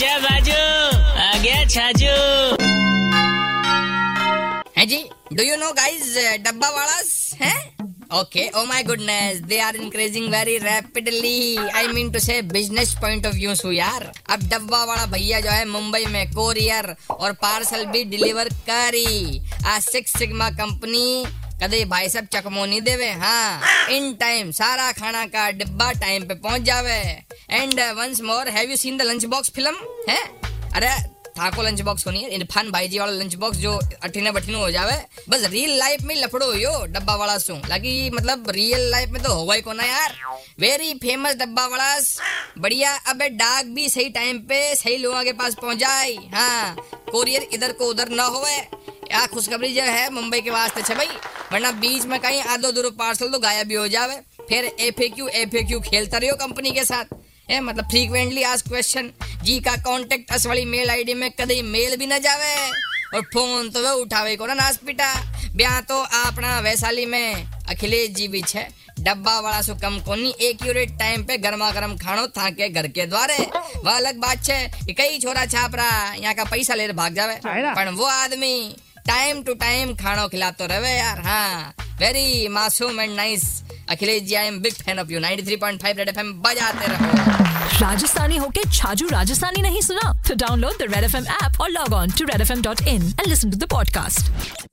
जा बाजू आ गया छाजू। है जी do you know guys dabbawalas हैं? Okay oh my goodness they are increasing very rapidly I mean to say business point of view so यार अब डब्बा वाला भैया जो है मुंबई में कोरियर और पार्सल भी डिलीवर करी। आ सिक्स सिग्मा कंपनी कदे भाई सब चकमो नहीं देवे हाँ। इन टाइम सारा खाना का डिब्बा टाइम पे पहुँच जावे। And once more have you seen the Lunchbox film है अरे, थाको लंच बॉक्स को नहीं इरफान भाई जी वाला लंच बॉक्स जो अठीने बठीने हो जावे। बस रियल लाइफ में लफड़ो यो, डब्बा वाला सु लगी मतलब रियल लाइफ में तो होगा ही को ना यार। वेरी फ़ेमस डब्बा वाला बढ़िया, अबे डाक भी सही टाइम पे सही लोगों के पास पहुँच जाए हाँ कोरियर इधर को उधर न होवे। या खुशखबरी जो है मुंबई के वास्ते छे भाई। वरना बीच में कहीं आधो दूर पार्सल तो गायब भी हो जावे। फिर F A Q F A Q खेलता रहियो कंपनी के साथ। ए मतलब फ्रीक्वेंटली आज क्वेश्चन जी का कांटेक्ट अस वाली मेल आईडी में कदे मेल भी न जावे। और फ़ोन तो वे उठावे को ना नास पिटा ब्याह तो अपना वैशाली में। अखिलेश जी भी छे। डब्बा वाला सो कम कोनी एक्यूरेट टाइम पे गर्मा गर्म खानो था के घर के द्वारे। वह अलग बात छे कई छोरा छाप रहा यहाँ का पैसा ले भाग जावे। पर वो आदमी टाइम टू टाइम खानो खिलातो रहे यार हाँ। वेरी मासूम and nice Akhilesh ji I am big fan of you 93.5 Red FM बजाते रहो। राजस्थानी होके छाजू राजस्थानी नहीं सुना? तो download the Red F M app और log on to Red F M dot in and